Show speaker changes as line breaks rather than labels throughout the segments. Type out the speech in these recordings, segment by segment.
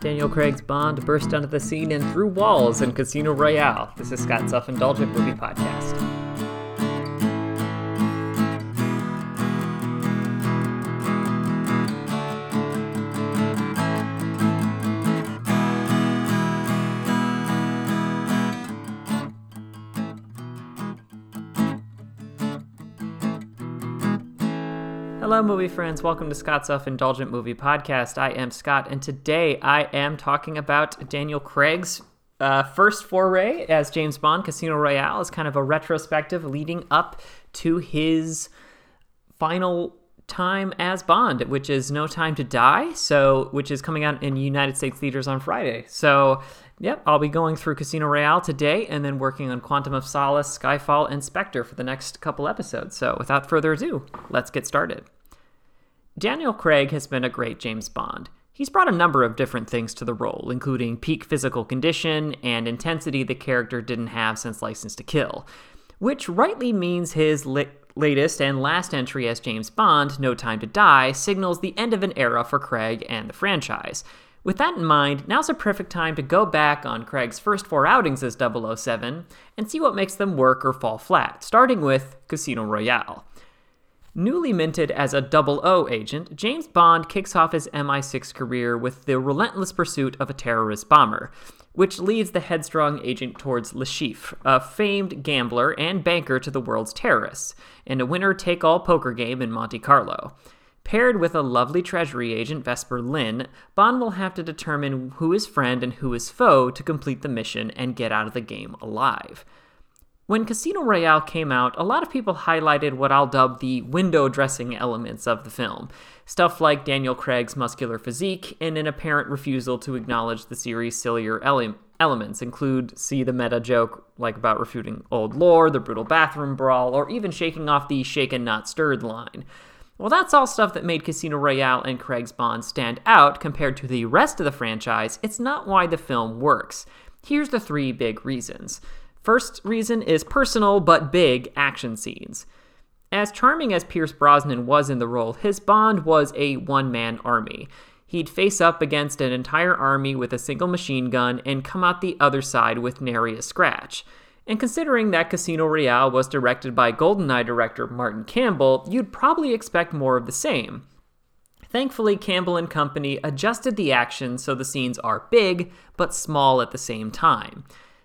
Daniel Craig's Bond burst onto the scene and through walls in Casino Royale. This is Scott's Self Indulgent Movie Podcast. Hello, movie friends. Welcome to Scott's Self Indulgent Movie Podcast. I am Scott, and today I am talking about Daniel Craig's uh, first foray as James Bond Casino Royale is kind of a retrospective leading up to his final time as Bond, which is No Time to Die, so which is coming out in United States theaters on Friday. So, yep, I'll be going through Casino Royale today and then working on Quantum of Solace, Skyfall, and Spectre for the next couple episodes. So, without further ado, let's get started. Daniel Craig has been a great James Bond. He's brought a number of different things to the role, including peak physical condition and intensity the character didn't have since Licence to Kill, which rightly means his latest and last entry as James Bond, No Time to Die, signals the end of an era for Craig and the franchise. With that in mind, now's a perfect time to go back on Craig's first four outings as 007 and see what makes them work or fall flat, starting with Casino Royale. Newly minted as a double O agent, James Bond kicks off his MI6 career with the relentless pursuit of a terrorist bomber, which leads the headstrong agent towards Le Chiffre, a famed gambler and banker to the world's terrorists, in a winner take all poker game in Monte Carlo. Paired with a lovely treasury agent, Vesper Lynd, Bond will have to determine who is friend and who is foe to complete the mission and get out of the game alive. When Casino Royale came out, a lot of people highlighted what I'll dub the window dressing elements of the film. Stuff like Daniel Craig's muscular physique and an apparent refusal to acknowledge the series' sillier ele- elements include see the meta joke like about refuting old lore, the brutal bathroom brawl, or even shaking off the shaken not stirred line. Well, that's all stuff that made Casino Royale and Craig's Bond stand out compared to the rest of the franchise. It's not why the film works. Here's the three big reasons. First reason is personal but big action scenes. As charming as Pierce Brosnan was in the role, his Bond was a one man army. He'd face up against an entire army with a single machine gun and come out the other side with nary a scratch. And considering that Casino Royale was directed by GoldenEye director Martin Campbell, you'd probably expect more of the same. Thankfully, Campbell and company adjusted the action so the scenes are big but small at the same time.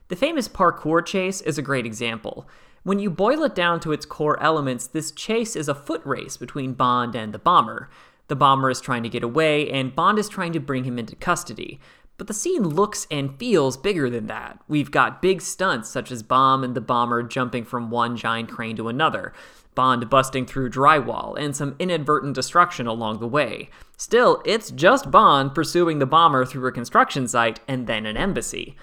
The famous parkour chase is a great example. When you boil it down to its core elements, this chase is a foot race between Bond and the bomber. The bomber is trying to get away, and Bond is trying to bring him into custody. But the scene looks and feels bigger than that. We've got big stunts, such as Bond and the bomber jumping from one giant crane to another, Bond busting through drywall, and some inadvertent destruction along the way. Still, it's just Bond pursuing the bomber through a construction site and then an embassy.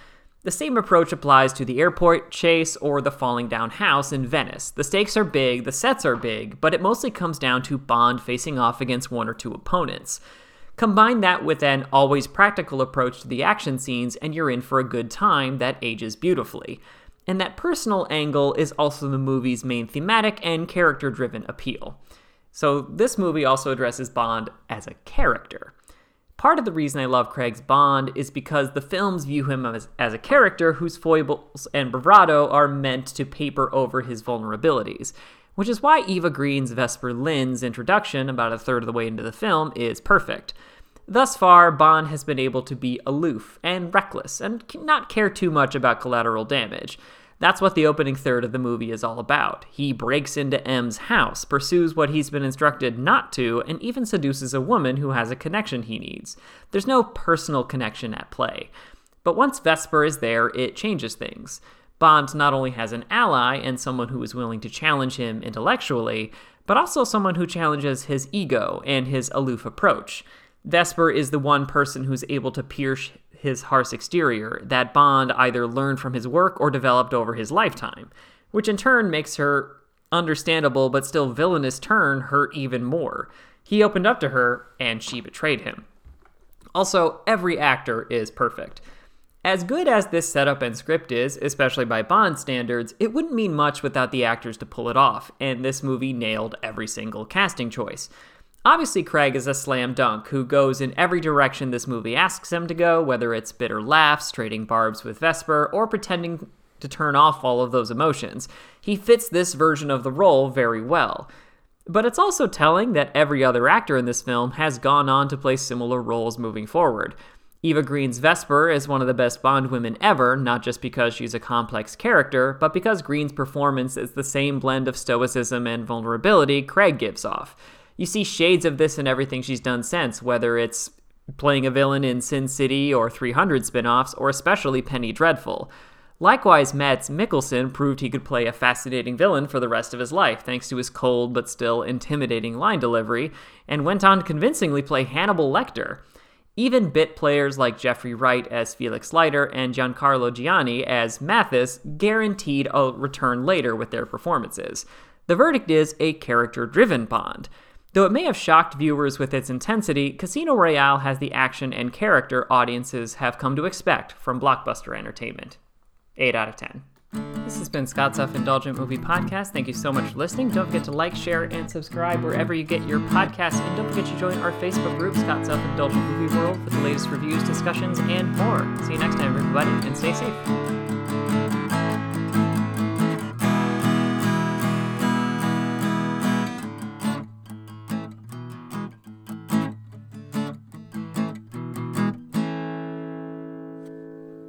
The same approach applies to the airport chase or the falling down house in Venice. The stakes are big, the sets are big, but it mostly comes down to Bond facing off against one or two opponents. Combine that with an always practical approach to the action scenes, and you're in for a good time that ages beautifully. And that personal angle is also the movie's main thematic and character driven appeal. So, this movie also addresses Bond as a character. Part of the reason I love Craig's Bond is because the films view him as, as a character whose foibles and bravado are meant to paper over his vulnerabilities, which is why Eva Green's Vesper Lynd's introduction, about a third of the way into the film, is perfect. Thus far, Bond has been able to be aloof and reckless and not care too much about collateral damage. That's what the opening third of the movie is all about. He breaks into M's house, pursues what he's been instructed not to, and even seduces a woman who has a connection he needs. There's no personal connection at play. But once Vesper is there, it changes things. Bond not only has an ally and someone who is willing to challenge him intellectually, but also someone who challenges his ego and his aloof approach. Vesper is the one person who's able to pierce his harsh exterior that Bond either learned from his work or developed over his lifetime, which in turn makes her understandable but still villainous turn hurt even more. He opened up to her, and she betrayed him. Also, every actor is perfect. As good as this setup and script is, especially by Bond standards, it wouldn't mean much without the actors to pull it off, and this movie nailed every single casting choice. Obviously, Craig is a slam dunk who goes in every direction this movie asks him to go, whether it's bitter laughs, trading barbs with Vesper, or pretending to turn off all of those emotions. He fits this version of the role very well. But it's also telling that every other actor in this film has gone on to play similar roles moving forward. Eva Green's Vesper is one of the best Bond women ever, not just because she's a complex character, but because Green's performance is the same blend of stoicism and vulnerability Craig gives off. You see shades of this in everything she's done since, whether it's playing a villain in Sin City or 300 spin offs, or especially Penny Dreadful. Likewise, Mads Mikkelsen proved he could play a fascinating villain for the rest of his life, thanks to his cold but still intimidating line delivery, and went on to convincingly play Hannibal Lecter. Even bit players like Jeffrey Wright as Felix Leiter and Giancarlo Giannini as Mathis guaranteed a return later with their performances. The verdict is a character driven Bond. Though it may have shocked viewers with its intensity, Casino Royale has the action and character audiences have come to expect from blockbuster entertainment. 8 out of 10. This has been Scott's Self Indulgent Movie Podcast. Thank you so much for listening. Don't forget to like, share, and subscribe wherever you get your podcasts. And don't forget to join our Facebook group, Scott's Self Indulgent Movie World, for the latest reviews, discussions, and more. See you next time, everybody, and stay safe.